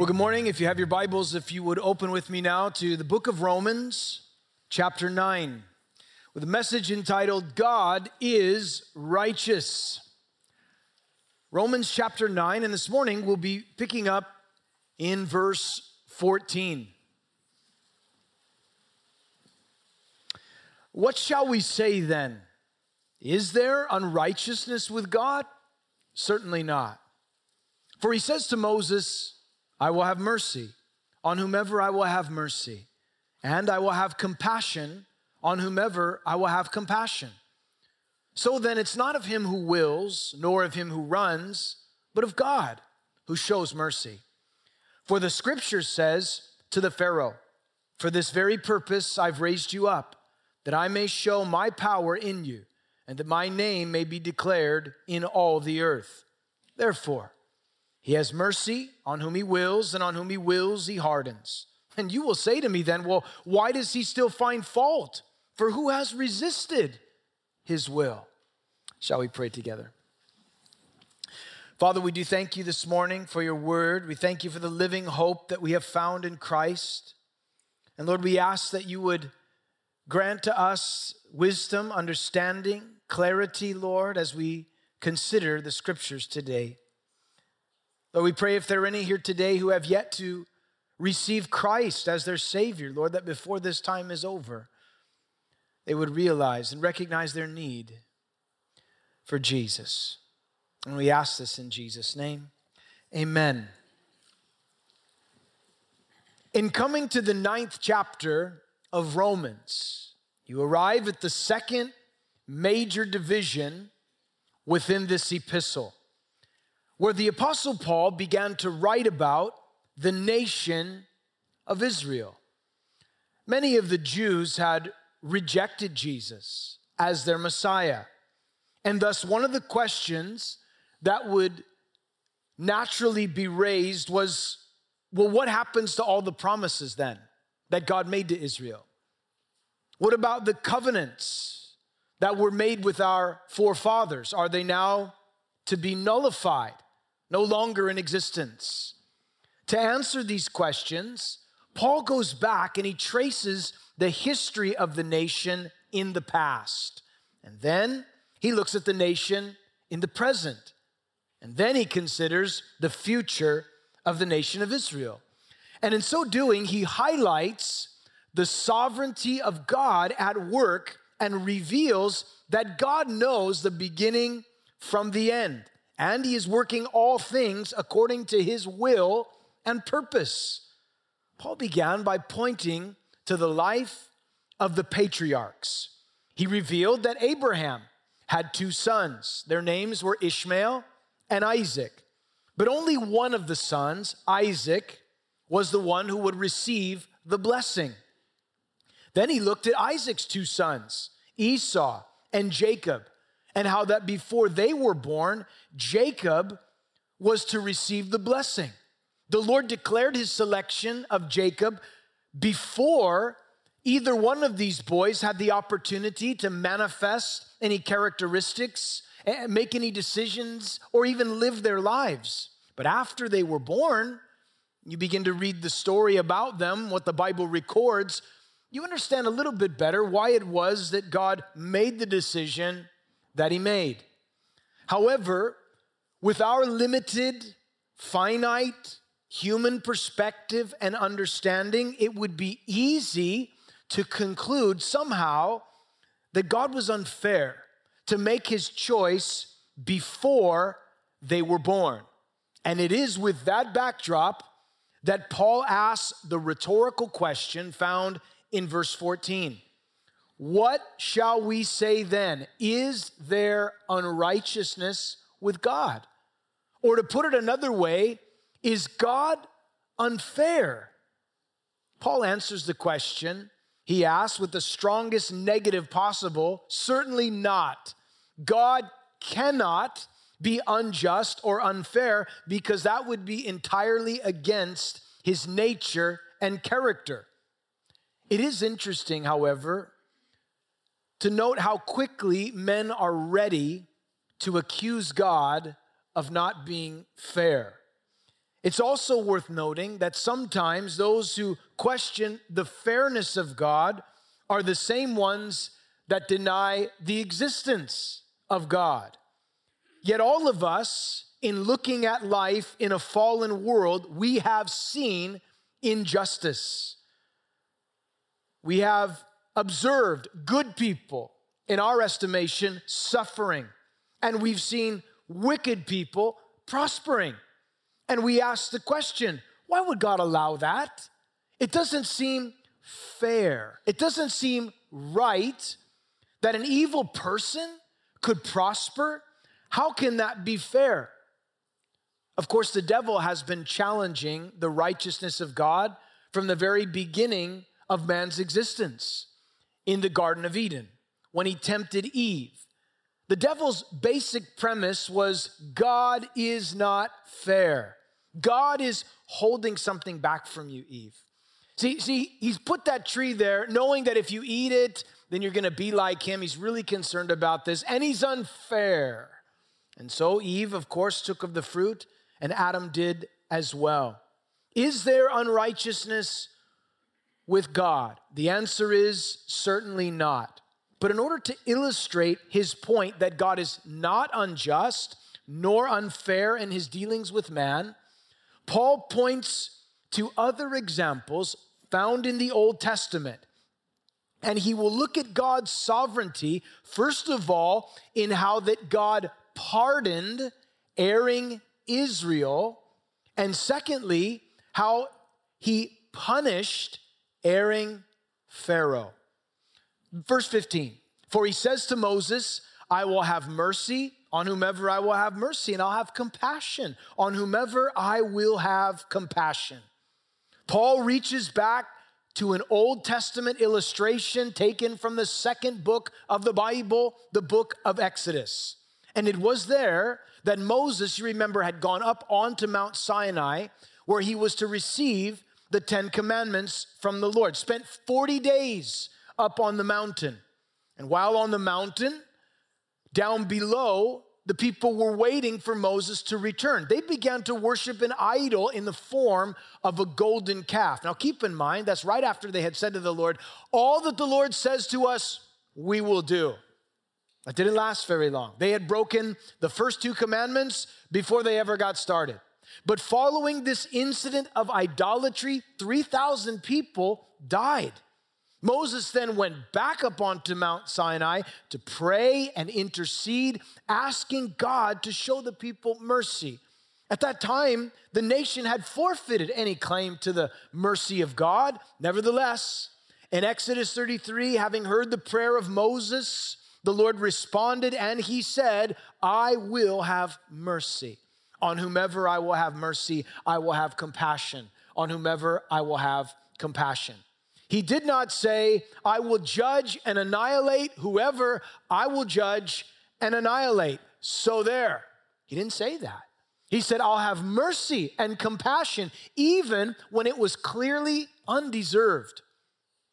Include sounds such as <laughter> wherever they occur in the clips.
Well, good morning. If you have your Bibles, if you would open with me now to the book of Romans, chapter 9, with a message entitled God is Righteous. Romans chapter 9, and this morning we'll be picking up in verse 14. What shall we say then? Is there unrighteousness with God? Certainly not. For he says to Moses, I will have mercy on whomever I will have mercy, and I will have compassion on whomever I will have compassion. So then, it's not of him who wills, nor of him who runs, but of God who shows mercy. For the scripture says to the Pharaoh, For this very purpose I've raised you up, that I may show my power in you, and that my name may be declared in all the earth. Therefore, he has mercy on whom he wills, and on whom he wills, he hardens. And you will say to me then, well, why does he still find fault? For who has resisted his will? Shall we pray together? Father, we do thank you this morning for your word. We thank you for the living hope that we have found in Christ. And Lord, we ask that you would grant to us wisdom, understanding, clarity, Lord, as we consider the scriptures today. Lord, we pray if there are any here today who have yet to receive Christ as their Savior, Lord, that before this time is over, they would realize and recognize their need for Jesus. And we ask this in Jesus' name. Amen. In coming to the ninth chapter of Romans, you arrive at the second major division within this epistle where the Apostle Paul began to write about the nation of Israel. Many of the Jews had rejected Jesus as their Messiah. And thus, one of the questions that would naturally be raised was well, what happens to all the promises then that God made to Israel? What about the covenants that were made with our forefathers? Are they now to be nullified? No longer in existence. To answer these questions, Paul goes back and he traces the history of the nation in the past. And then he looks at the nation in the present. And then he considers the future of the nation of Israel. And in so doing, he highlights the sovereignty of God at work and reveals that God knows the beginning from the end and he is working all things according to his will and purpose. Paul began by pointing to the life of the patriarchs. He revealed that Abraham had two sons. Their names were Ishmael and Isaac. But only one of the sons, Isaac, was the one who would receive the blessing. Then he looked at Isaac's two sons, Esau and Jacob and how that before they were born, Jacob was to receive the blessing. The Lord declared his selection of Jacob before either one of these boys had the opportunity to manifest any characteristics, eh, make any decisions, or even live their lives. But after they were born, you begin to read the story about them, what the Bible records, you understand a little bit better why it was that God made the decision that he made. However, with our limited, finite human perspective and understanding, it would be easy to conclude somehow that God was unfair to make his choice before they were born. And it is with that backdrop that Paul asks the rhetorical question found in verse 14 what shall we say then? Is there unrighteousness with God? Or to put it another way, is God unfair? Paul answers the question he asks with the strongest negative possible certainly not. God cannot be unjust or unfair because that would be entirely against his nature and character. It is interesting, however, to note how quickly men are ready to accuse God of not being fair. It's also worth noting that sometimes those who question the fairness of God are the same ones that deny the existence of God. Yet, all of us, in looking at life in a fallen world, we have seen injustice. We have observed good people, in our estimation, suffering. And we've seen wicked people prospering. And we ask the question why would God allow that? It doesn't seem fair. It doesn't seem right that an evil person could prosper. How can that be fair? Of course, the devil has been challenging the righteousness of God from the very beginning of man's existence in the Garden of Eden when he tempted Eve. The devil's basic premise was God is not fair. God is holding something back from you, Eve. See, see, he's put that tree there knowing that if you eat it, then you're going to be like him. He's really concerned about this, and he's unfair. And so Eve, of course, took of the fruit, and Adam did as well. Is there unrighteousness with God? The answer is certainly not. But in order to illustrate his point that God is not unjust nor unfair in his dealings with man, Paul points to other examples found in the Old Testament. And he will look at God's sovereignty, first of all, in how that God pardoned erring Israel, and secondly, how he punished erring Pharaoh. Verse 15 For he says to Moses, I will have mercy on whomever I will have mercy, and I'll have compassion on whomever I will have compassion. Paul reaches back to an Old Testament illustration taken from the second book of the Bible, the book of Exodus. And it was there that Moses, you remember, had gone up onto Mount Sinai where he was to receive the Ten Commandments from the Lord. Spent 40 days up on the mountain. And while on the mountain, down below, the people were waiting for Moses to return. They began to worship an idol in the form of a golden calf. Now, keep in mind, that's right after they had said to the Lord, All that the Lord says to us, we will do. That didn't last very long. They had broken the first two commandments before they ever got started. But following this incident of idolatry, 3,000 people died. Moses then went back up onto Mount Sinai to pray and intercede, asking God to show the people mercy. At that time, the nation had forfeited any claim to the mercy of God. Nevertheless, in Exodus 33, having heard the prayer of Moses, the Lord responded and he said, I will have mercy. On whomever I will have mercy, I will have compassion. On whomever I will have compassion. He did not say, I will judge and annihilate whoever I will judge and annihilate. So there. He didn't say that. He said, I'll have mercy and compassion, even when it was clearly undeserved.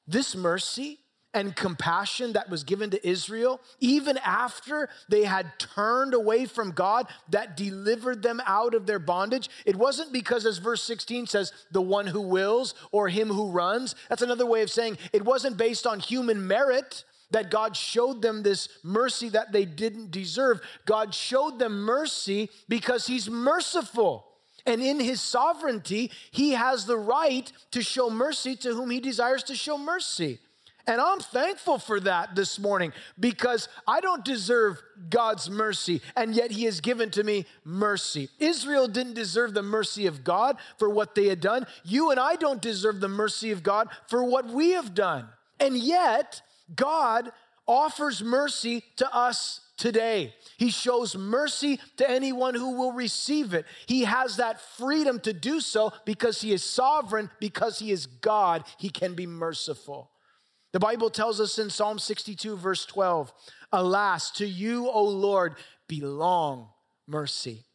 This mercy and compassion that was given to Israel, even after they had turned away from God that delivered them out of their bondage. It wasn't because, as verse 16 says, the one who wills or him who runs. That's another way of saying it wasn't based on human merit that God showed them this mercy that they didn't deserve. God showed them mercy because He's merciful. And in His sovereignty, He has the right to show mercy to whom He desires to show mercy. And I'm thankful for that this morning because I don't deserve God's mercy, and yet He has given to me mercy. Israel didn't deserve the mercy of God for what they had done. You and I don't deserve the mercy of God for what we have done. And yet, God offers mercy to us today. He shows mercy to anyone who will receive it. He has that freedom to do so because He is sovereign, because He is God. He can be merciful. The Bible tells us in Psalm 62, verse 12, Alas, to you, O Lord, belong mercy.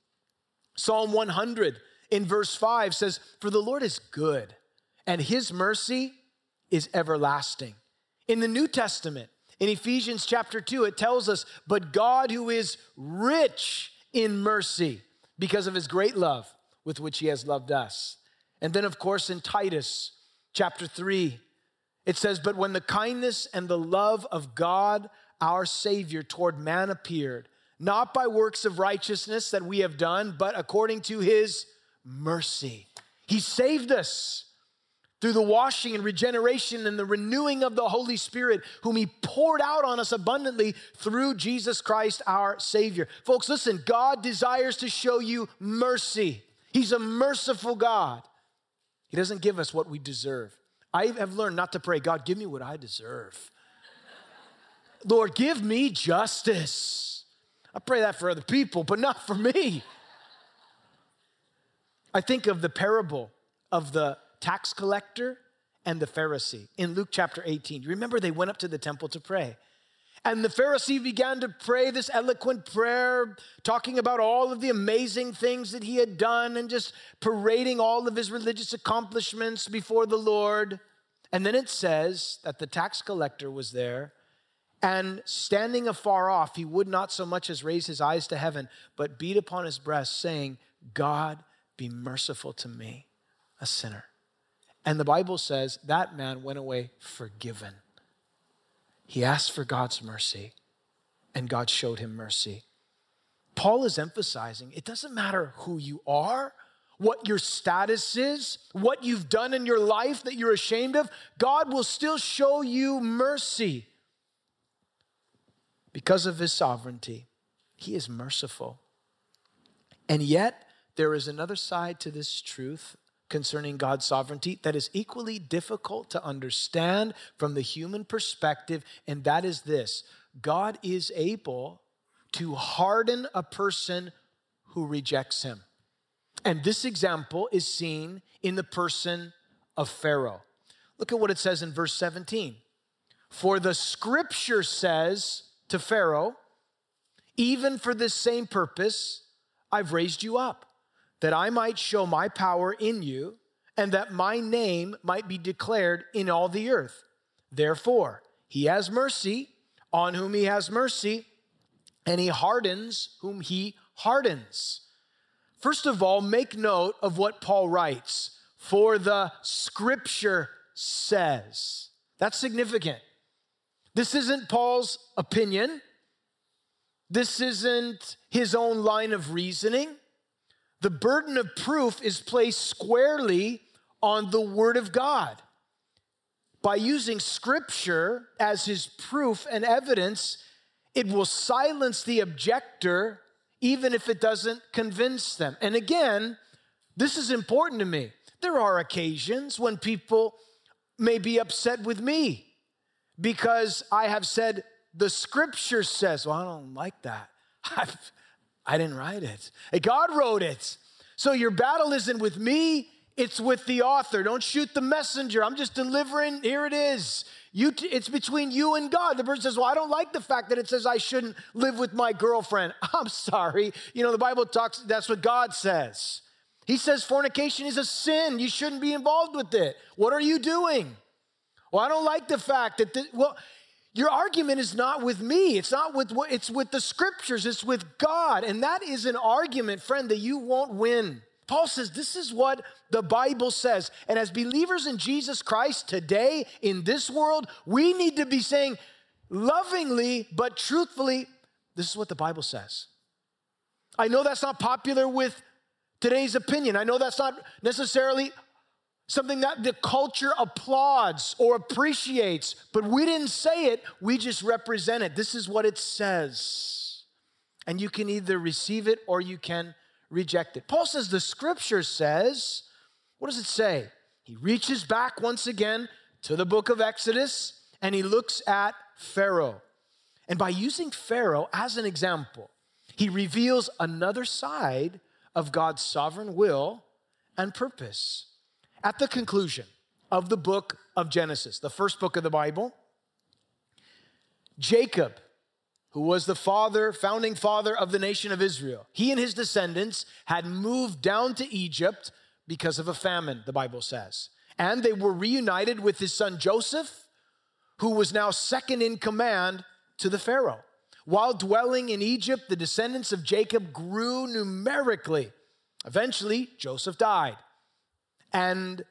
Psalm 100 in verse 5 says, For the Lord is good, and his mercy is everlasting. In the New Testament, in Ephesians chapter 2, it tells us, But God, who is rich in mercy, because of his great love with which he has loved us. And then, of course, in Titus chapter 3, it says, But when the kindness and the love of God, our Savior, toward man appeared, not by works of righteousness that we have done, but according to his mercy. He saved us through the washing and regeneration and the renewing of the Holy Spirit, whom He poured out on us abundantly through Jesus Christ our Savior. Folks, listen, God desires to show you mercy. He's a merciful God. He doesn't give us what we deserve. I have learned not to pray, God, give me what I deserve. Lord, give me justice. I pray that for other people, but not for me. I think of the parable of the tax collector and the Pharisee in Luke chapter 18. You remember they went up to the temple to pray. And the Pharisee began to pray this eloquent prayer, talking about all of the amazing things that he had done and just parading all of his religious accomplishments before the Lord. And then it says that the tax collector was there, and standing afar off, he would not so much as raise his eyes to heaven, but beat upon his breast, saying, God, be merciful to me, a sinner. And the Bible says that man went away forgiven. He asked for God's mercy, and God showed him mercy. Paul is emphasizing it doesn't matter who you are, what your status is, what you've done in your life that you're ashamed of, God will still show you mercy. Because of his sovereignty, he is merciful. And yet, there is another side to this truth concerning God's sovereignty that is equally difficult to understand from the human perspective, and that is this God is able to harden a person who rejects him. And this example is seen in the person of Pharaoh. Look at what it says in verse 17. For the scripture says to Pharaoh, even for this same purpose, I've raised you up that I might show my power in you, and that my name might be declared in all the earth. Therefore, he has mercy on whom he has mercy, and he hardens whom he hardens. First of all, make note of what Paul writes for the scripture says. That's significant. This isn't Paul's opinion. This isn't his own line of reasoning the burden of proof is placed squarely on the Word of God. By using Scripture as his proof and evidence, it will silence the objector even if it doesn't convince them. And again, this is important to me. There are occasions when people may be upset with me because I have said, the scripture says, well, I don't like that. <laughs> I've, I didn't write it. God wrote it. So your battle isn't with me, it's with the author. Don't shoot the messenger. I'm just delivering. Here it is. You t- it's between you and God. The person says, Well, I don't like the fact that it says I shouldn't live with my girlfriend. <laughs> I'm sorry. You know, the Bible talks, that's what God says. He says fornication is a sin. You shouldn't be involved with it. What are you doing? Well, I don't like the fact that, the, well, your argument is not with me. It's not with what it's with the scriptures. It's with God. And that is an argument, friend, that you won't win. Paul says this is what the Bible says. And as believers in Jesus Christ today in this world, we need to be saying lovingly but truthfully, this is what the Bible says. I know that's not popular with today's opinion. I know that's not necessarily something that the culture applauds or appreciates, but we didn't say it, we just represent it. This is what it says. And you can either receive it or you can reject it. Paul says the scripture says, what does it say? He reaches back once again to the book of Exodus and he looks at Pharaoh. And by using Pharaoh as an example, he reveals another side of God's sovereign will and purpose. At the conclusion of the book of Genesis, the first book of the Bible, Jacob, who was the father, founding father of the nation of Israel, he and his descendants had moved down to Egypt because of a famine, the Bible says. And they were reunited with his son Joseph, who was now second in command to the Pharaoh. While dwelling in Egypt, the descendants of Jacob grew numerically Eventually, Joseph died, and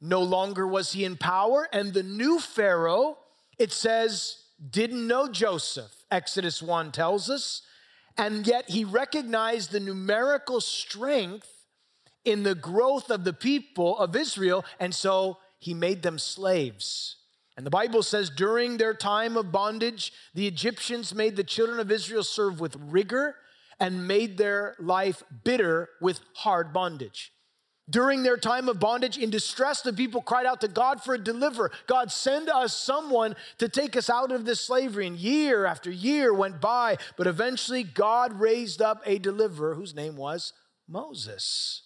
no longer was he in power. And the new Pharaoh, it says, didn't know Joseph, Exodus 1 tells us, and yet he recognized the numerical strength in the growth of the people of Israel, and so he made them slaves. And the Bible says during their time of bondage, the Egyptians made the children of Israel serve with rigor and made their life bitter with hard bondage. During their time of bondage in distress, the people cried out to God for a deliverer. God, send us someone to take us out of this slavery. And year after year went by, but eventually God raised up a deliverer whose name was Moses.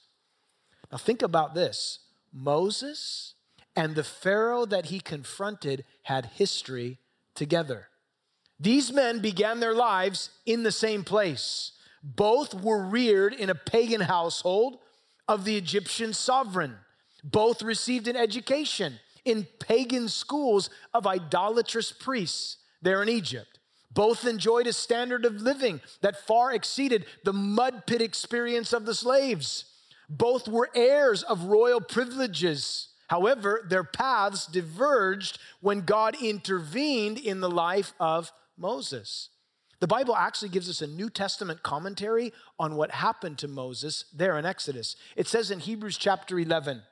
Now, think about this Moses and the Pharaoh that he confronted had history together. These men began their lives in the same place. Both were reared in a pagan household of the Egyptian sovereign. Both received an education in pagan schools of idolatrous priests there in Egypt. Both enjoyed a standard of living that far exceeded the mud pit experience of the slaves. Both were heirs of royal privileges. However, their paths diverged when God intervened in the life of Moses. The Bible actually gives us a New Testament commentary on what happened to Moses there in Exodus. It says in Hebrews chapter 11,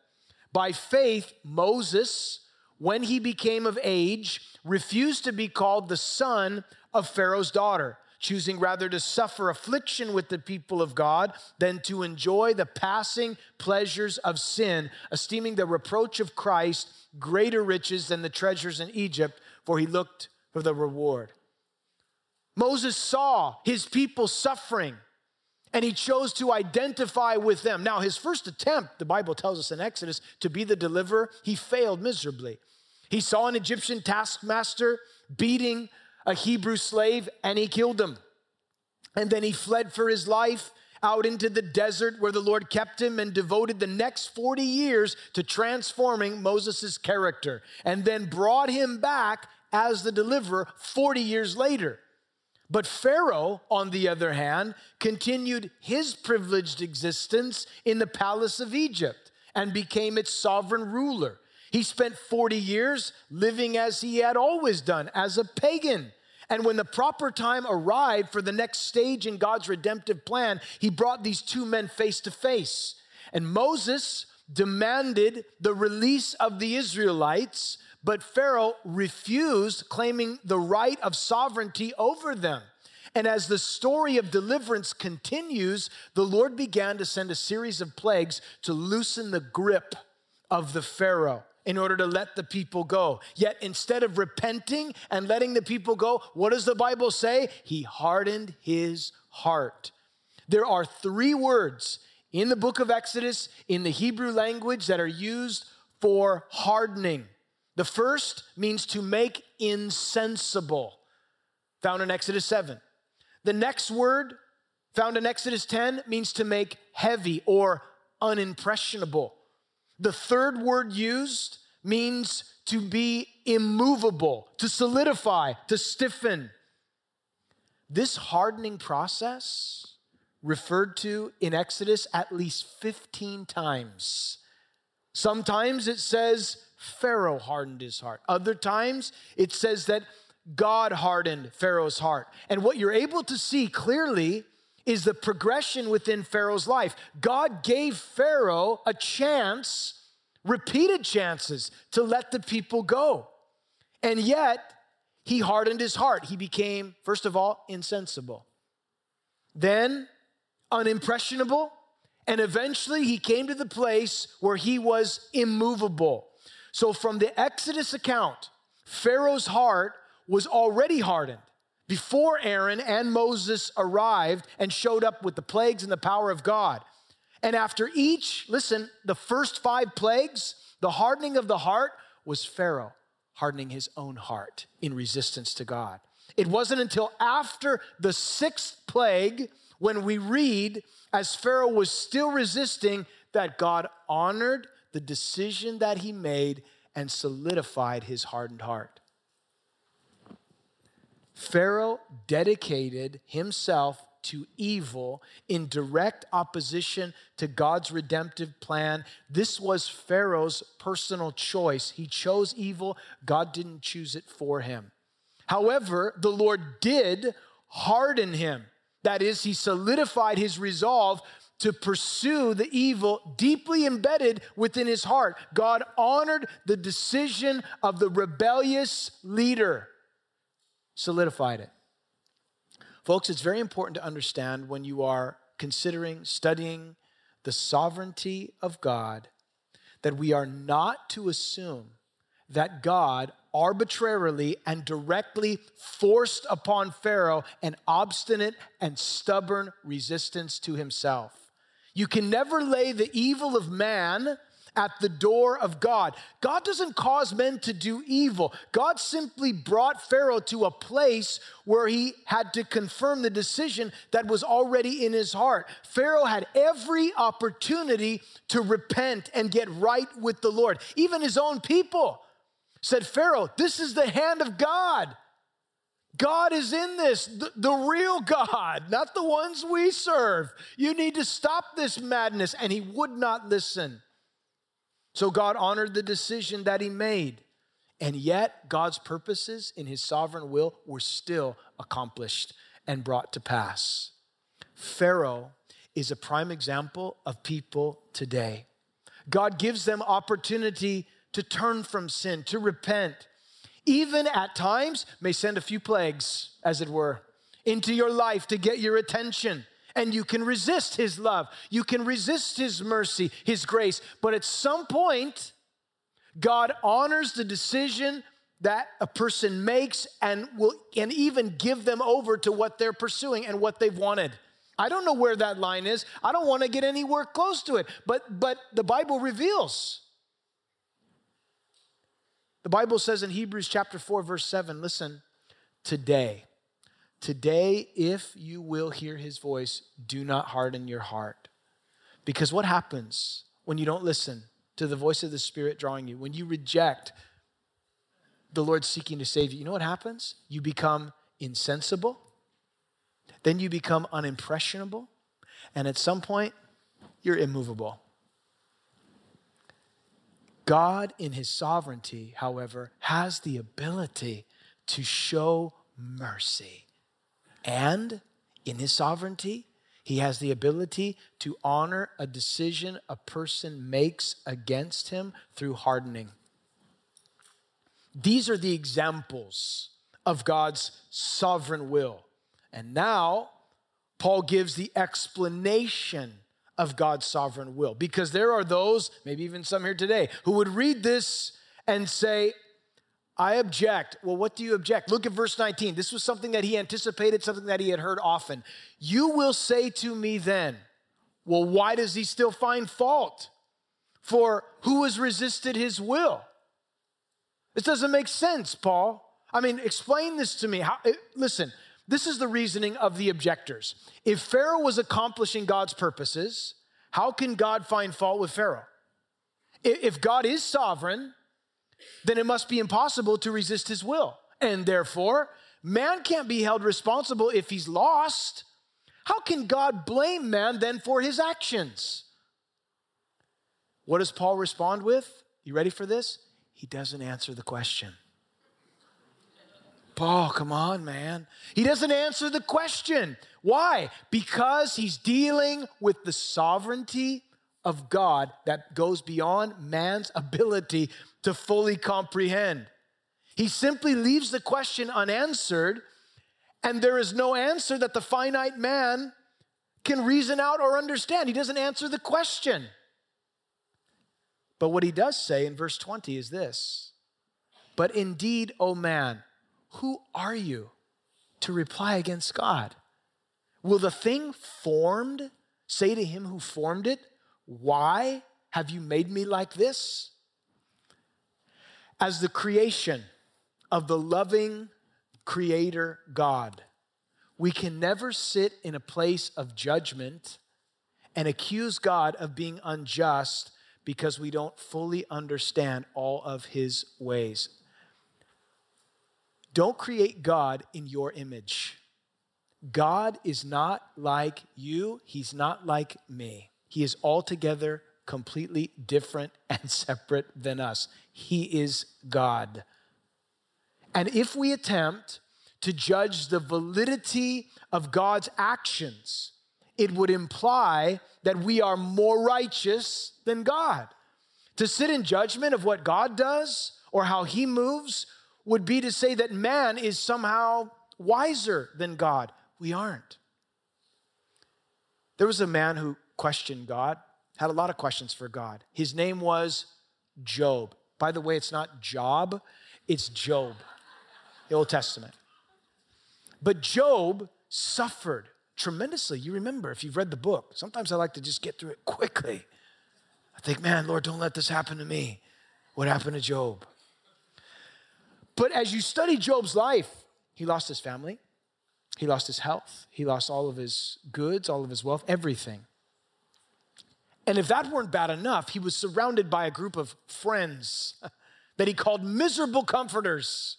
by faith, Moses, when he became of age, refused to be called the son of Pharaoh's daughter, choosing rather to suffer affliction with the people of God than to enjoy the passing pleasures of sin, esteeming the reproach of Christ greater riches than the treasures in Egypt, for he looked for the reward. Moses saw his people suffering and he chose to identify with them. Now, his first attempt, the Bible tells us in Exodus, to be the deliverer, he failed miserably. He saw an Egyptian taskmaster beating a Hebrew slave and he killed him. And then he fled for his life out into the desert where the Lord kept him and devoted the next 40 years to transforming Moses' character and then brought him back as the deliverer 40 years later. But Pharaoh, on the other hand, continued his privileged existence in the palace of Egypt and became its sovereign ruler. He spent 40 years living as he had always done, as a pagan. And when the proper time arrived for the next stage in God's redemptive plan, he brought these two men face to face. And Moses demanded the release of the Israelites but Pharaoh refused, claiming the right of sovereignty over them. And as the story of deliverance continues, the Lord began to send a series of plagues to loosen the grip of the Pharaoh in order to let the people go. Yet instead of repenting and letting the people go, what does the Bible say? He hardened his heart. There are three words in the book of Exodus in the Hebrew language that are used for hardening. The first means to make insensible, found in Exodus 7. The next word, found in Exodus 10, means to make heavy or unimpressionable. The third word used means to be immovable, to solidify, to stiffen. This hardening process referred to in Exodus at least 15 times. Sometimes it says Pharaoh hardened his heart. Other times, it says that God hardened Pharaoh's heart. And what you're able to see clearly is the progression within Pharaoh's life. God gave Pharaoh a chance, repeated chances, to let the people go. And yet, he hardened his heart. He became, first of all, insensible, then unimpressionable, and eventually he came to the place where he was immovable. So, from the Exodus account, Pharaoh's heart was already hardened before Aaron and Moses arrived and showed up with the plagues and the power of God. And after each, listen, the first five plagues, the hardening of the heart was Pharaoh hardening his own heart in resistance to God. It wasn't until after the sixth plague when we read, as Pharaoh was still resisting, that God honored the decision that he made and solidified his hardened heart. Pharaoh dedicated himself to evil in direct opposition to God's redemptive plan. This was Pharaoh's personal choice. He chose evil, God didn't choose it for him. However, the Lord did harden him. That is, he solidified his resolve to pursue the evil deeply embedded within his heart. God honored the decision of the rebellious leader, solidified it. Folks, it's very important to understand when you are considering, studying the sovereignty of God, that we are not to assume that God arbitrarily and directly forced upon Pharaoh an obstinate and stubborn resistance to himself. You can never lay the evil of man at the door of God. God doesn't cause men to do evil. God simply brought Pharaoh to a place where he had to confirm the decision that was already in his heart. Pharaoh had every opportunity to repent and get right with the Lord. Even his own people said, Pharaoh, this is the hand of God. God is in this, the, the, real God, not the ones we serve. You need to stop this madness. And he would not listen. So God honored the decision that he made. And yet, God's purposes in his sovereign will were still accomplished and brought to pass. Pharaoh is a prime example of people today. God gives them opportunity to turn from sin, to repent, even at times may send a few plagues, as it were, into your life to get your attention. And you can resist his love, you can resist his mercy, his grace. But at some point, God honors the decision that a person makes and will and even give them over to what they're pursuing and what they've wanted. I don't know where that line is. I don't want to get anywhere close to it. But but the Bible reveals the Bible says in Hebrews chapter 4, verse 7, listen, today, today, if you will hear his voice, do not harden your heart. Because what happens when you don't listen to the voice of the Spirit drawing you, when you reject the Lord seeking to save you, you know what happens? You become insensible, then you become unimpressionable, and at some point, you're immovable. God, in his sovereignty, however, has the ability to show mercy. And in his sovereignty, he has the ability to honor a decision a person makes against him through hardening. These are the examples of God's sovereign will. And now, Paul gives the explanation of God's sovereign will. Because there are those, maybe even some here today, who would read this and say, I object. Well, what do you object? Look at verse 19. This was something that he anticipated, something that he had heard often. You will say to me then, well, why does he still find fault? For who has resisted his will? This doesn't make sense, Paul. I mean, explain this to me. How, eh, listen, this is the reasoning of the objectors. If Pharaoh was accomplishing God's purposes, how can God find fault with Pharaoh? If God is sovereign, then it must be impossible to resist his will. And therefore, man can't be held responsible if he's lost. How can God blame man then for his actions? What does Paul respond with? You ready for this? He doesn't answer the question. Paul, come on, man. He doesn't answer the question. Why? Because he's dealing with the sovereignty of God that goes beyond man's ability to fully comprehend. He simply leaves the question unanswered, and there is no answer that the finite man can reason out or understand. He doesn't answer the question. But what he does say in verse 20 is this But indeed, O man, who are you to reply against God? Will the thing formed say to him who formed it, Why have you made me like this? As the creation of the loving Creator God, we can never sit in a place of judgment and accuse God of being unjust because we don't fully understand all of his ways. Don't create God in your image. God is not like you, He's not like me. He is altogether completely different <laughs> and separate than us. He is God. And if we attempt to judge the validity of God's actions, it would imply that we are more righteous than God. To sit in judgment of what God does or how he moves would be to say that man is somehow wiser than God. We aren't. There was a man who questioned God, had a lot of questions for God. His name was Job. By the way, it's not Job, it's Job, the Old Testament. But Job suffered tremendously. You remember, if you've read the book, sometimes I like to just get through it quickly. I think, man, Lord, don't let this happen to me. What happened to Job? But as you study Job's life, he lost his family, he lost his health, he lost all of his goods, all of his wealth, everything. And if that weren't bad enough, he was surrounded by a group of friends <laughs> that he called miserable comforters.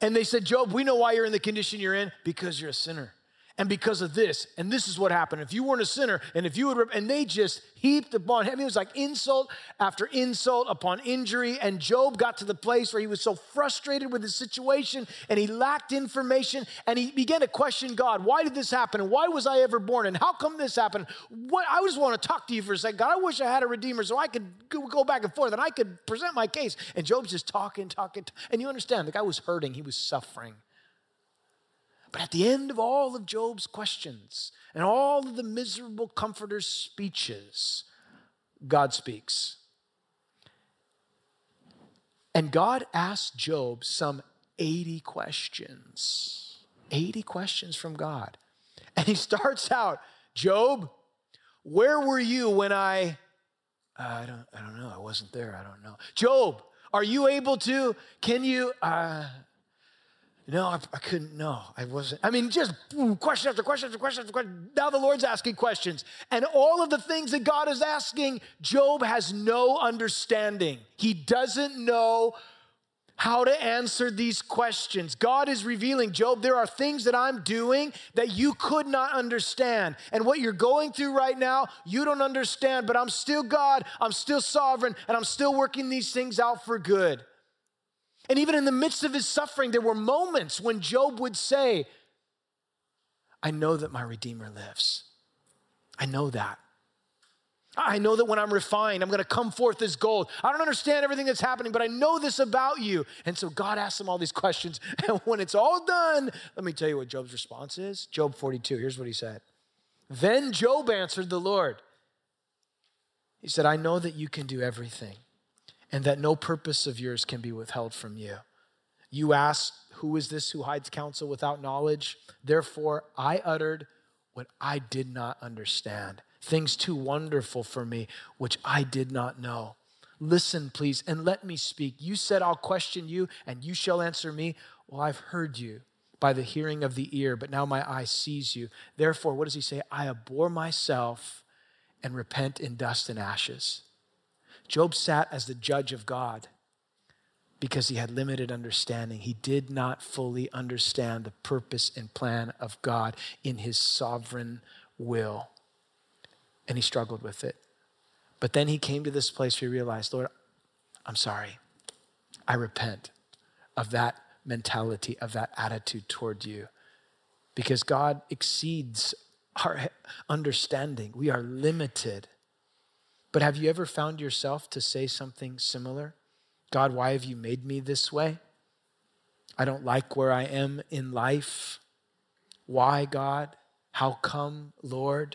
And they said, Job, we know why you're in the condition you're in because you're a sinner and because of this, and this is what happened. If you weren't a sinner, and if you would, and they just heaped upon him, it was like insult after insult upon injury. And Job got to the place where he was so frustrated with his situation and he lacked information and he began to question God why did this happen? And why was I ever born? And how come this happened? What, I just want to talk to you for a second. God, I wish I had a redeemer so I could go back and forth and I could present my case. And Job's just talking, talking, and you understand the guy was hurting, he was suffering. But at the end of all of Job's questions and all of the miserable comforter's speeches, God speaks. And God asked Job some 80 questions. 80 questions from God. And he <laughs> starts out, Job, where were you when I uh, I don't I don't know. I wasn't there. I don't know. Job, are you able to can you uh, no, I, I, couldn't. No, I wasn't. I mean, just question after question after question after question. Now the Lord's asking questions. And all of the things that God is asking, Job has no understanding. He doesn't know how to answer these questions. God is revealing, Job, there are things that I'm doing that you could not understand. And what you're going through right now, you don't understand, but I'm still God, I'm still sovereign, and I'm still working these things out for good. And even in the midst of his suffering, there were moments when Job would say, I know that my Redeemer lives. I know that. I know that when I'm refined, I'm going to come forth as gold. I don't understand everything that's happening, but I know this about you. And so God asks him all these questions. <laughs> And when it's all done, let me tell you what Job's response is. Job 42, here's what he said. Then Job answered the Lord. He said, I know that you can do everything and that no purpose of yours can be withheld from you. You ask, Who is this who hides counsel without knowledge? Therefore, I uttered what I did not understand, things too wonderful for me, which I did not know. Listen, please, and let me speak. You said, I'll question you, and you shall answer me. Well, I've heard you by the hearing of the ear, but now my eye sees you. Therefore, what does he say? I abhor myself and repent in dust and ashes. Job sat as the judge of God because he had limited understanding. He did not fully understand the purpose and plan of God in his sovereign will. And he struggled with it. But then he came to this place where he realized, Lord, I'm sorry. I repent of that mentality, of that attitude toward you. Because God exceeds our understanding. We are limited. But have you ever found yourself to say something similar? God, why have you made me this way? I don't like where I am in life. Why, God? How come, Lord?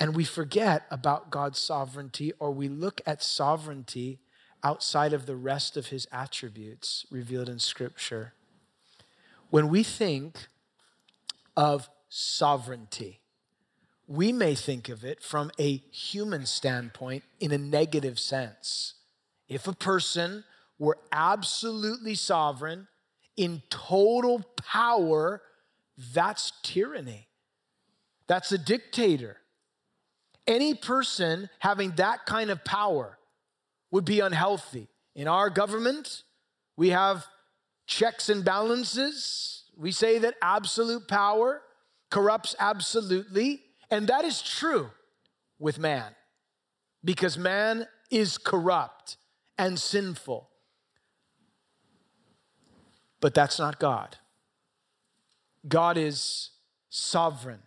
And we forget about God's sovereignty, or we look at sovereignty outside of the rest of his attributes revealed in Scripture. When we think of sovereignty, we may think of it from a human standpoint in a negative sense. If a person were absolutely sovereign, in total power, that's tyranny. That's a dictator. Any person having that kind of power would be unhealthy. In our government, we have checks and balances We say that absolute power corrupts absolutely, and that is true with man because man is corrupt and sinful. But that's not God. God is sovereign.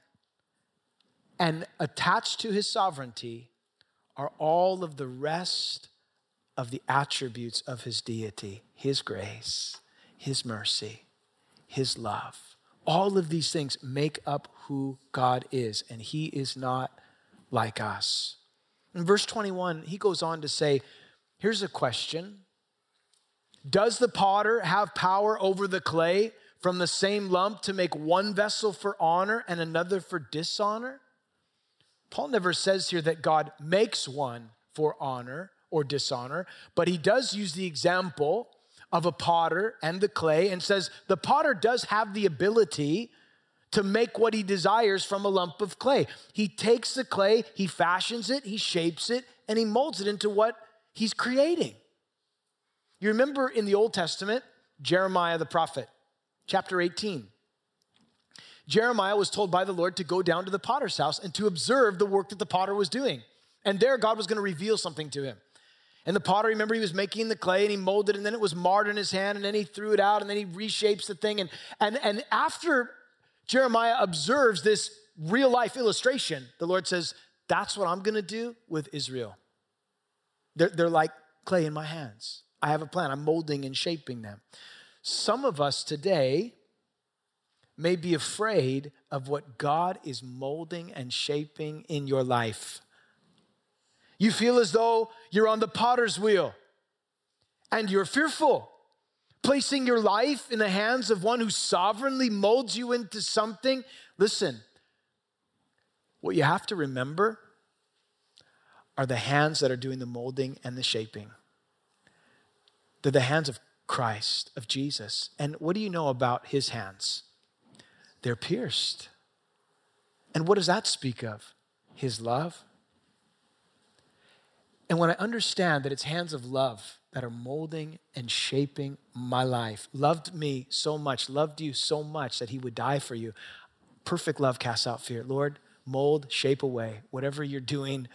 And attached to his sovereignty are all of the rest of the attributes of his deity his grace, his mercy, his love. All of these things make up who God is, and he is not like us. In verse 21, he goes on to say, Here's a question Does the potter have power over the clay from the same lump to make one vessel for honor and another for dishonor? Paul never says here that God makes one for honor or dishonor, but he does use the example of a potter and the clay and says the potter does have the ability to make what he desires from a lump of clay. He takes the clay, he fashions it, he shapes it, and he molds it into what he's creating. You remember in the Old Testament, Jeremiah the prophet, chapter 18. Jeremiah was told by the Lord to go down to the potter's house and to observe the work that the potter was doing. And there, God was going to reveal something to him. And the potter, remember, he was making the clay and he molded, and then it was marred in his hand, and then he threw it out, and then he reshapes the thing. And, and, and after Jeremiah observes this real life illustration, the Lord says, That's what I'm gonna do with Israel. They're, they're like clay in my hands. I have a plan, I'm molding and shaping them. Some of us today may be afraid of what God is molding and shaping in your life. You feel as though you're on the potter's wheel and you're fearful placing your life in the hands of one who sovereignly molds you into something. Listen, what you have to remember are the hands that are doing the molding and the shaping. They're the hands of Christ, of Jesus. And what do you know about his hands? They're pierced. And what does that speak of? His love. And when I understand that it's hands of love that are molding and shaping my life. Loved me so much, loved you so much that he would die for you. Perfect love casts out fear. Lord, mold, shape away. Whatever you're doing,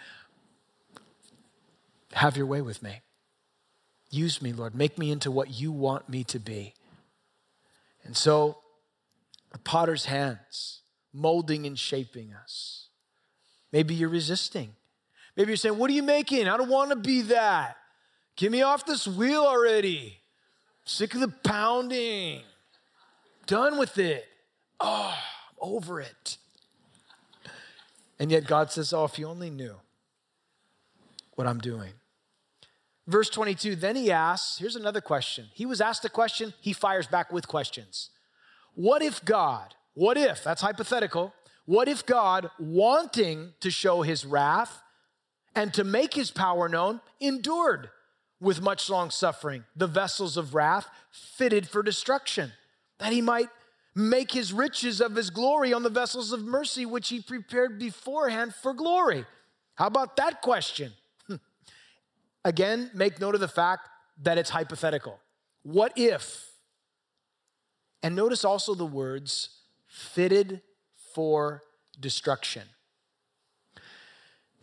have your way with me. Use me, Lord. Make me into what you want me to be. And so, the potter's hands, molding and shaping us. Maybe you're resisting. Maybe you're saying, What are you making? I don't want to be that. Get me off this wheel already. Sick of the pounding. Done with it. Oh, I'm over it. And yet God says, Oh, if you only knew what I'm doing. Verse 22, then he asks, here's another question. He was asked a question, he fires back with questions. What if God, what if, that's hypothetical, what if God, wanting to show his wrath and to make his power known, endured with much long suffering, the vessels of wrath fitted for destruction, that he might make his riches of his glory on the vessels of mercy, which he prepared beforehand for glory. How about that question? <laughs> Again, make note of the fact that it's hypothetical. What if? And notice also the words fitted for destruction.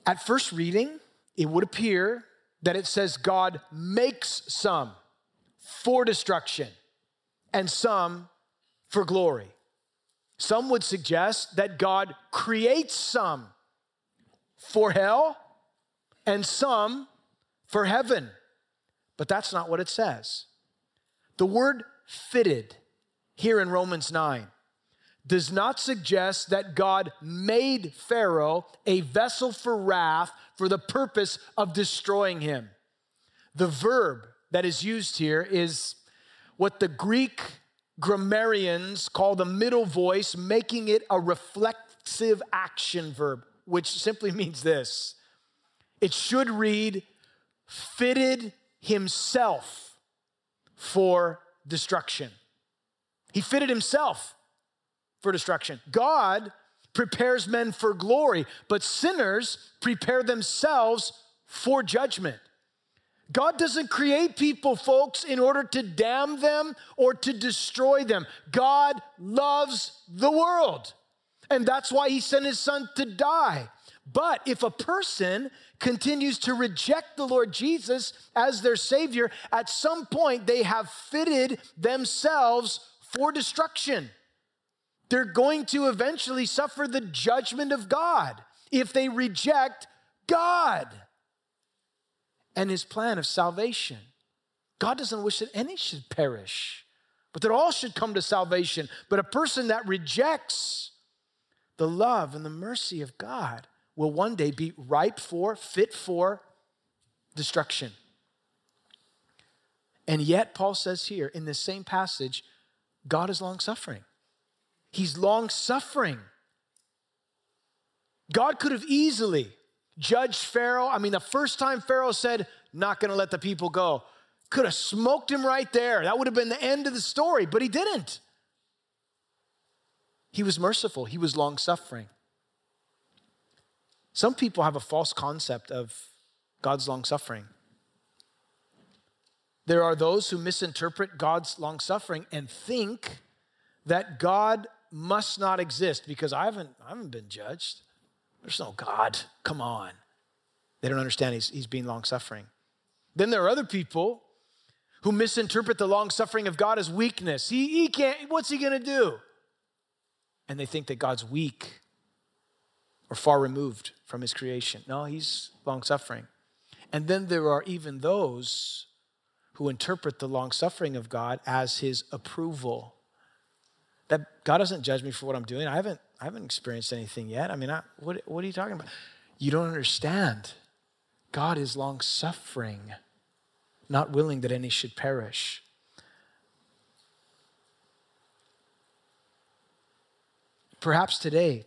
At first reading, it would appear that it says God makes some for destruction and some for glory. Some would suggest that God creates some for hell and some for heaven. But that's not what it says. The word fitted here in Romans 9 does not suggest that God made Pharaoh a vessel for wrath for the purpose of destroying him. The verb that is used here is what the Greek grammarians call the middle voice, making it a reflexive action verb, which simply means this it should read, fitted himself for destruction. He fitted himself for destruction. God prepares men for glory, but sinners prepare themselves for judgment. God doesn't create people, folks, in order to damn them or to destroy them. God loves the world. And that's why he sent his son to die. But if a person continues to reject the Lord Jesus as their Savior, at some point they have fitted themselves for destruction. They're going to eventually suffer the judgment of God if they reject God and his plan of salvation. God doesn't wish that any should perish, but that all should come to salvation. But a person that rejects the love and the mercy of God will one day be ripe for, fit for destruction. And yet, Paul says here in this same passage, God is long suffering. He's long suffering. God could have easily judged Pharaoh. I mean, the first time Pharaoh said, Not gonna let the people go, could have smoked him right there. That would have been the end of the story, but he didn't. He was merciful, he was long suffering. Some people have a false concept of God's long suffering. There are those who misinterpret God's long suffering and think that God must not exist because I haven't, I haven't been judged. There's no God. Come on. They don't understand he's, he's being long suffering. Then there are other people who misinterpret the long suffering of God as weakness. He, he can't, what's he gonna do? And they think that God's weak or far removed from his creation. No, he's long suffering. And then there are even those who interpret the long suffering of God as his approval. That God doesn't judge me for what I'm doing. I haven't, I haven't experienced anything yet. I mean, I, what, what are you talking about? You don't understand. God is long suffering, not willing that any should perish. Perhaps today,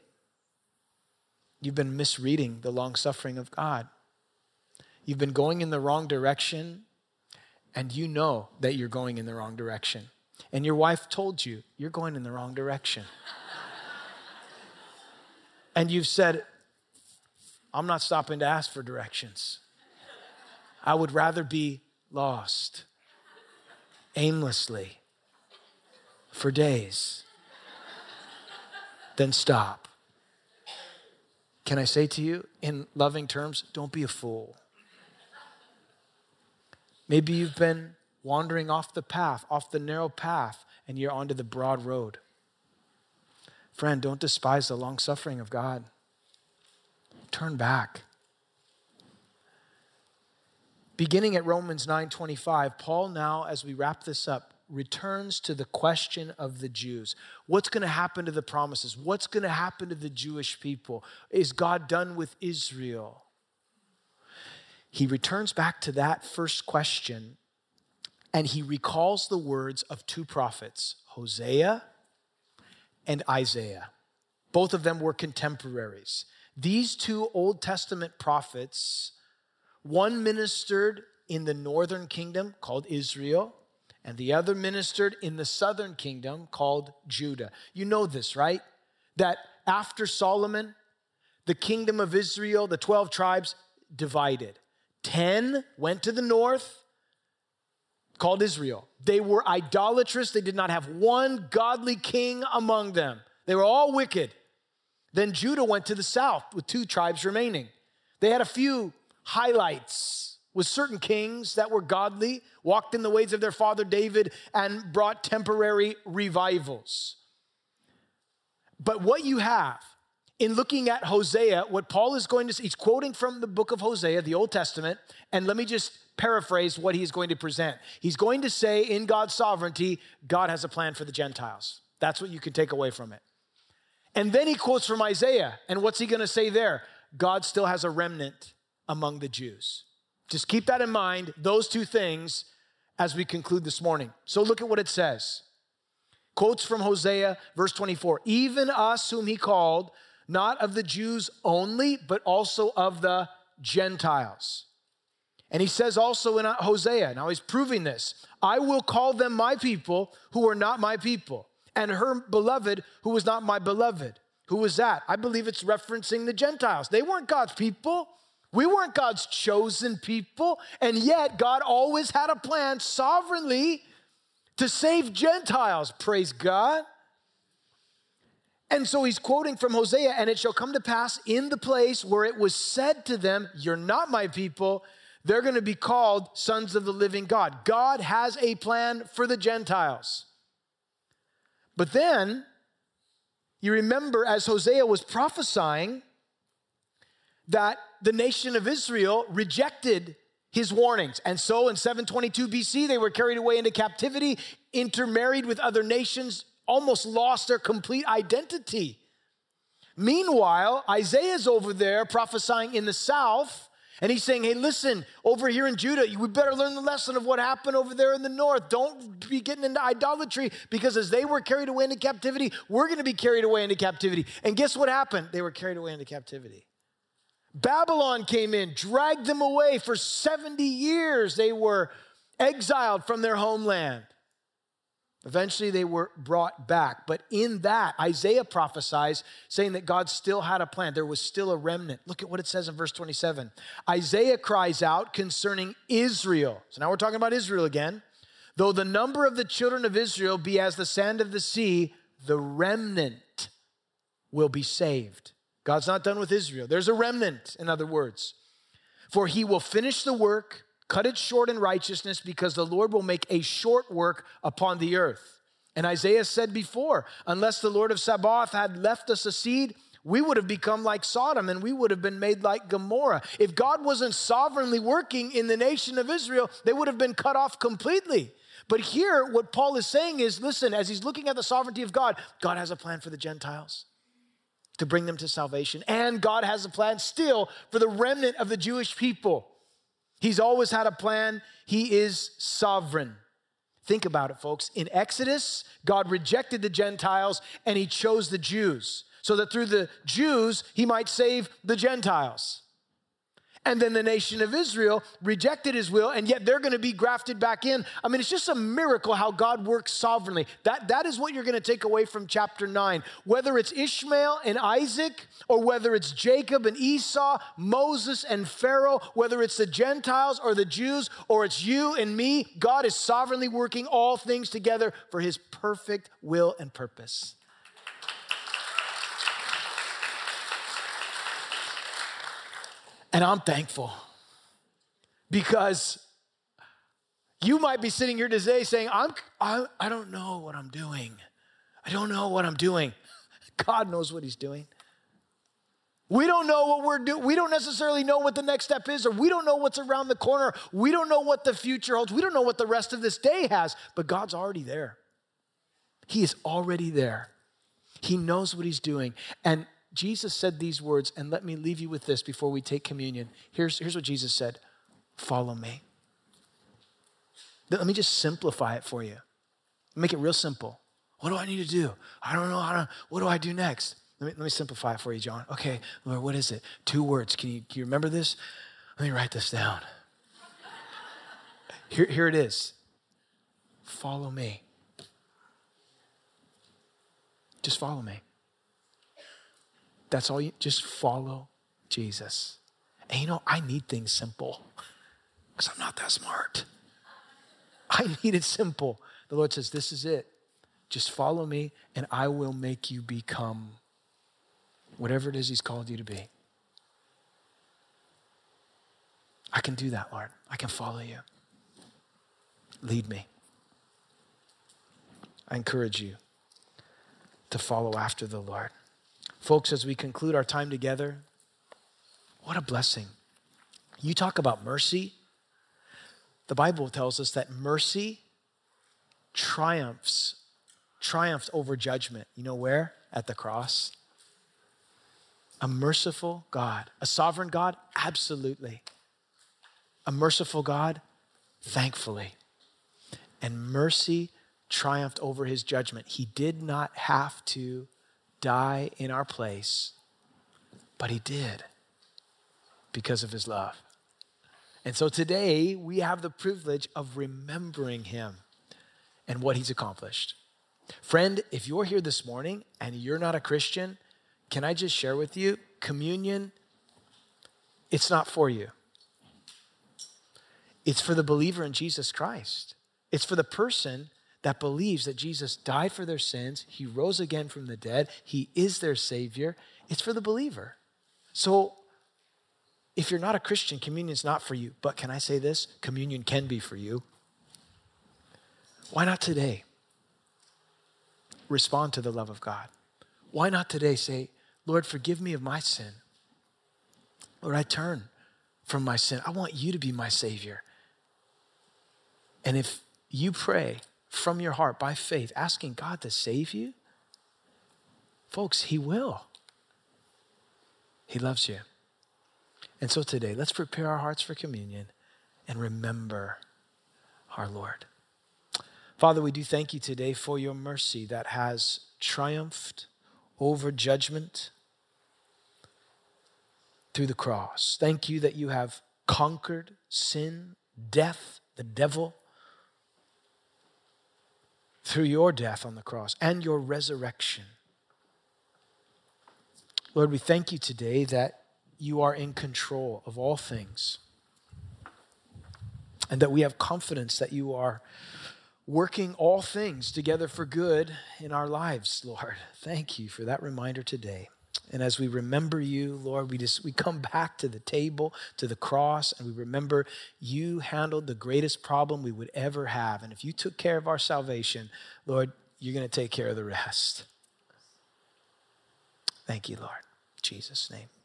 You've been misreading the long suffering of God. You've been going in the wrong direction, and you know that you're going in the wrong direction. And your wife told you, you're going in the wrong direction. and you've said, I'm not stopping to ask for directions. I would rather be lost aimlessly for days than stop. Can I say to you, in loving terms, don't be a fool. Maybe you've been wandering off the path, off the narrow path, and you're onto the broad road. Friend, don't despise the long suffering of God. Turn back. Beginning at Romans 9:25, Paul now as we wrap this up returns to the question of the Jews. What's going to happen to the promises? What's going to happen to the Jewish people? Is God done with Israel? He returns back to that first question and he recalls the words of two prophets, Hosea and Isaiah. Both of them were contemporaries. These two Old Testament prophets, one ministered in the northern kingdom called Israel, and the other ministered in the southern kingdom called Judah. You know this, right? That after Solomon, the kingdom of Israel, the 12 tribes, divided. 10 went to the north, called Israel. They were idolatrous, they did not have one godly king among them, they were all wicked. Then Judah went to the south with two tribes remaining. They had a few highlights with certain kings that were godly, walked in the ways of their father David, and brought temporary revivals. But what you have in looking at Hosea, what Paul is going to say, he's quoting from the book of Hosea, the Old Testament, and let me just paraphrase what he's going to present. He's going to say, in God's sovereignty, God has a plan for the Gentiles. That's what you can take away from it. And then he quotes from Isaiah, and what's he going to say there? God still has a remnant among the Jews. Just keep that in mind, those two things, as we conclude this morning. So look at what it says. Quotes from Hosea, verse 24 Even us whom he called, not of the Jews only, but also of the Gentiles. And he says also in Hosea, now he's proving this I will call them my people who are not my people, and her beloved who was not my beloved. Who was that? I believe it's referencing the Gentiles. They weren't God's people. We weren't God's chosen people, and yet God always had a plan sovereignly to save Gentiles. Praise God. And so he's quoting from Hosea, and it shall come to pass in the place where it was said to them, You're not my people, they're going to be called sons of the living God. God has a plan for the Gentiles. But then, you remember as Hosea was prophesying, that the nation of Israel rejected his warnings. And so in 722 BC, they were carried away into captivity, intermarried with other nations, almost lost their complete identity. Meanwhile, Isaiah's over there prophesying in the south. And he's saying, hey, listen, over here in Judah, we better learn the lesson of what happened over there in the north. Don't be getting into idolatry because as they were carried away into captivity, we're going to be carried away into captivity. And guess what happened? They were carried away into captivity. Babylon came in, dragged them away for 70 years. They were exiled from their homeland. Eventually, they were brought back. But in that, Isaiah prophesies saying that God still had a plan. There was still a remnant. Look at what it says in verse 27. Isaiah cries out concerning Israel. So now we're talking about Israel again. Though the number of the children of Israel be as the sand of the sea, the remnant will be saved. God's not done with Israel. There's a remnant, in other words. For he will finish the work, cut it short in righteousness, because the Lord will make a short work upon the earth. And Isaiah said before, unless the Lord of Sabaoth had left us a seed, we would have become like Sodom and we would have been made like Gomorrah. If God wasn't sovereignly working in the nation of Israel, they would have been cut off completely. But here, what Paul is saying is listen, as he's looking at the sovereignty of God, God has a plan for the Gentiles to bring them to salvation. And God has a plan still for the remnant of the Jewish people. He's always had a plan, He is sovereign. Think about it, folks. In Exodus, God rejected the Gentiles and He chose the Jews so that through the Jews, He might save the Gentiles. And then the nation of Israel rejected his will, and yet they're going to be grafted back in. I mean, it's just a miracle how God works sovereignly. That, that is what you're going to take away from chapter 9. Whether it's Ishmael and Isaac, or whether it's Jacob and Esau, Moses and Pharaoh, whether it's the Gentiles or the Jews, or it's you and me, God is sovereignly working all things together for his perfect will and purpose. And I'm thankful because you might be sitting here today saying, I'm, I, I don't know what I'm doing. I don't know what I'm doing. <laughs> God knows what He's doing. We don't know what we're doing. We don't necessarily know what the next step is, or we don't know what's around the corner. We don't know what the future holds. We don't know what the rest of this day has, but God's already there. He is already there. He knows what He's doing. And Jesus said these words, and let me leave you with this before we take communion. Here's, here's what Jesus said Follow me. Let me just simplify it for you. Make it real simple. What do I need to do? I don't know how to, what do I do next? Let me, let me simplify it for you, John. Okay, Lord, what is it? Two words. Can you, can you remember this? Let me write this down. Here, here it is follow me. Just follow me. That's all you just follow Jesus. And you know, I need things simple because I'm not that smart. I need it simple. The Lord says, This is it. Just follow me, and I will make you become whatever it is He's called you to be. I can do that, Lord. I can follow you. Lead me. I encourage you to follow after the Lord. Folks, as we conclude our time together, what a blessing. You talk about mercy. The Bible tells us that mercy triumphs, triumphs over judgment. You know where? At the cross. A merciful God, a sovereign God? Absolutely. A merciful God? Thankfully. And mercy triumphed over his judgment. He did not have to die in our place, but he did because of his love. And so today we have the privilege of remembering him and what he's accomplished. Friend, if you're here this morning and you're not a Christian, can I just share with you? Communion it's not for you. It's for the believer in Jesus Christ. It's for the person that believes that Jesus died for their sins, he rose again from the dead, he is their Savior. It's for the believer. So if you're not a Christian, communion is not for you. But can I say this? Communion can be for you. Why not today? Respond to the love of God. Why not today say, Lord, forgive me of my sin? Lord, I turn from my sin. I want you to be my Savior. And if you pray from your heart by faith, asking God to save you, folks, He will. He loves you. And so today, let's prepare our hearts for communion and remember our Lord. Father, we do thank you today for your mercy that has triumphed over judgment through the cross. Thank you that you have conquered sin, death, the devil through your death on the cross and your resurrection. Lord, we thank you today that you are in control of all things and that we have confidence that you are working all things together for good in our lives, Lord. Thank you for that reminder today. And as we remember you, Lord, we just we come back to the table, to the cross, and we remember you handled the greatest problem we would ever have. And if you took care of our salvation, Lord, you're going to take care of the rest. Thank you, Lord. In Jesus' name.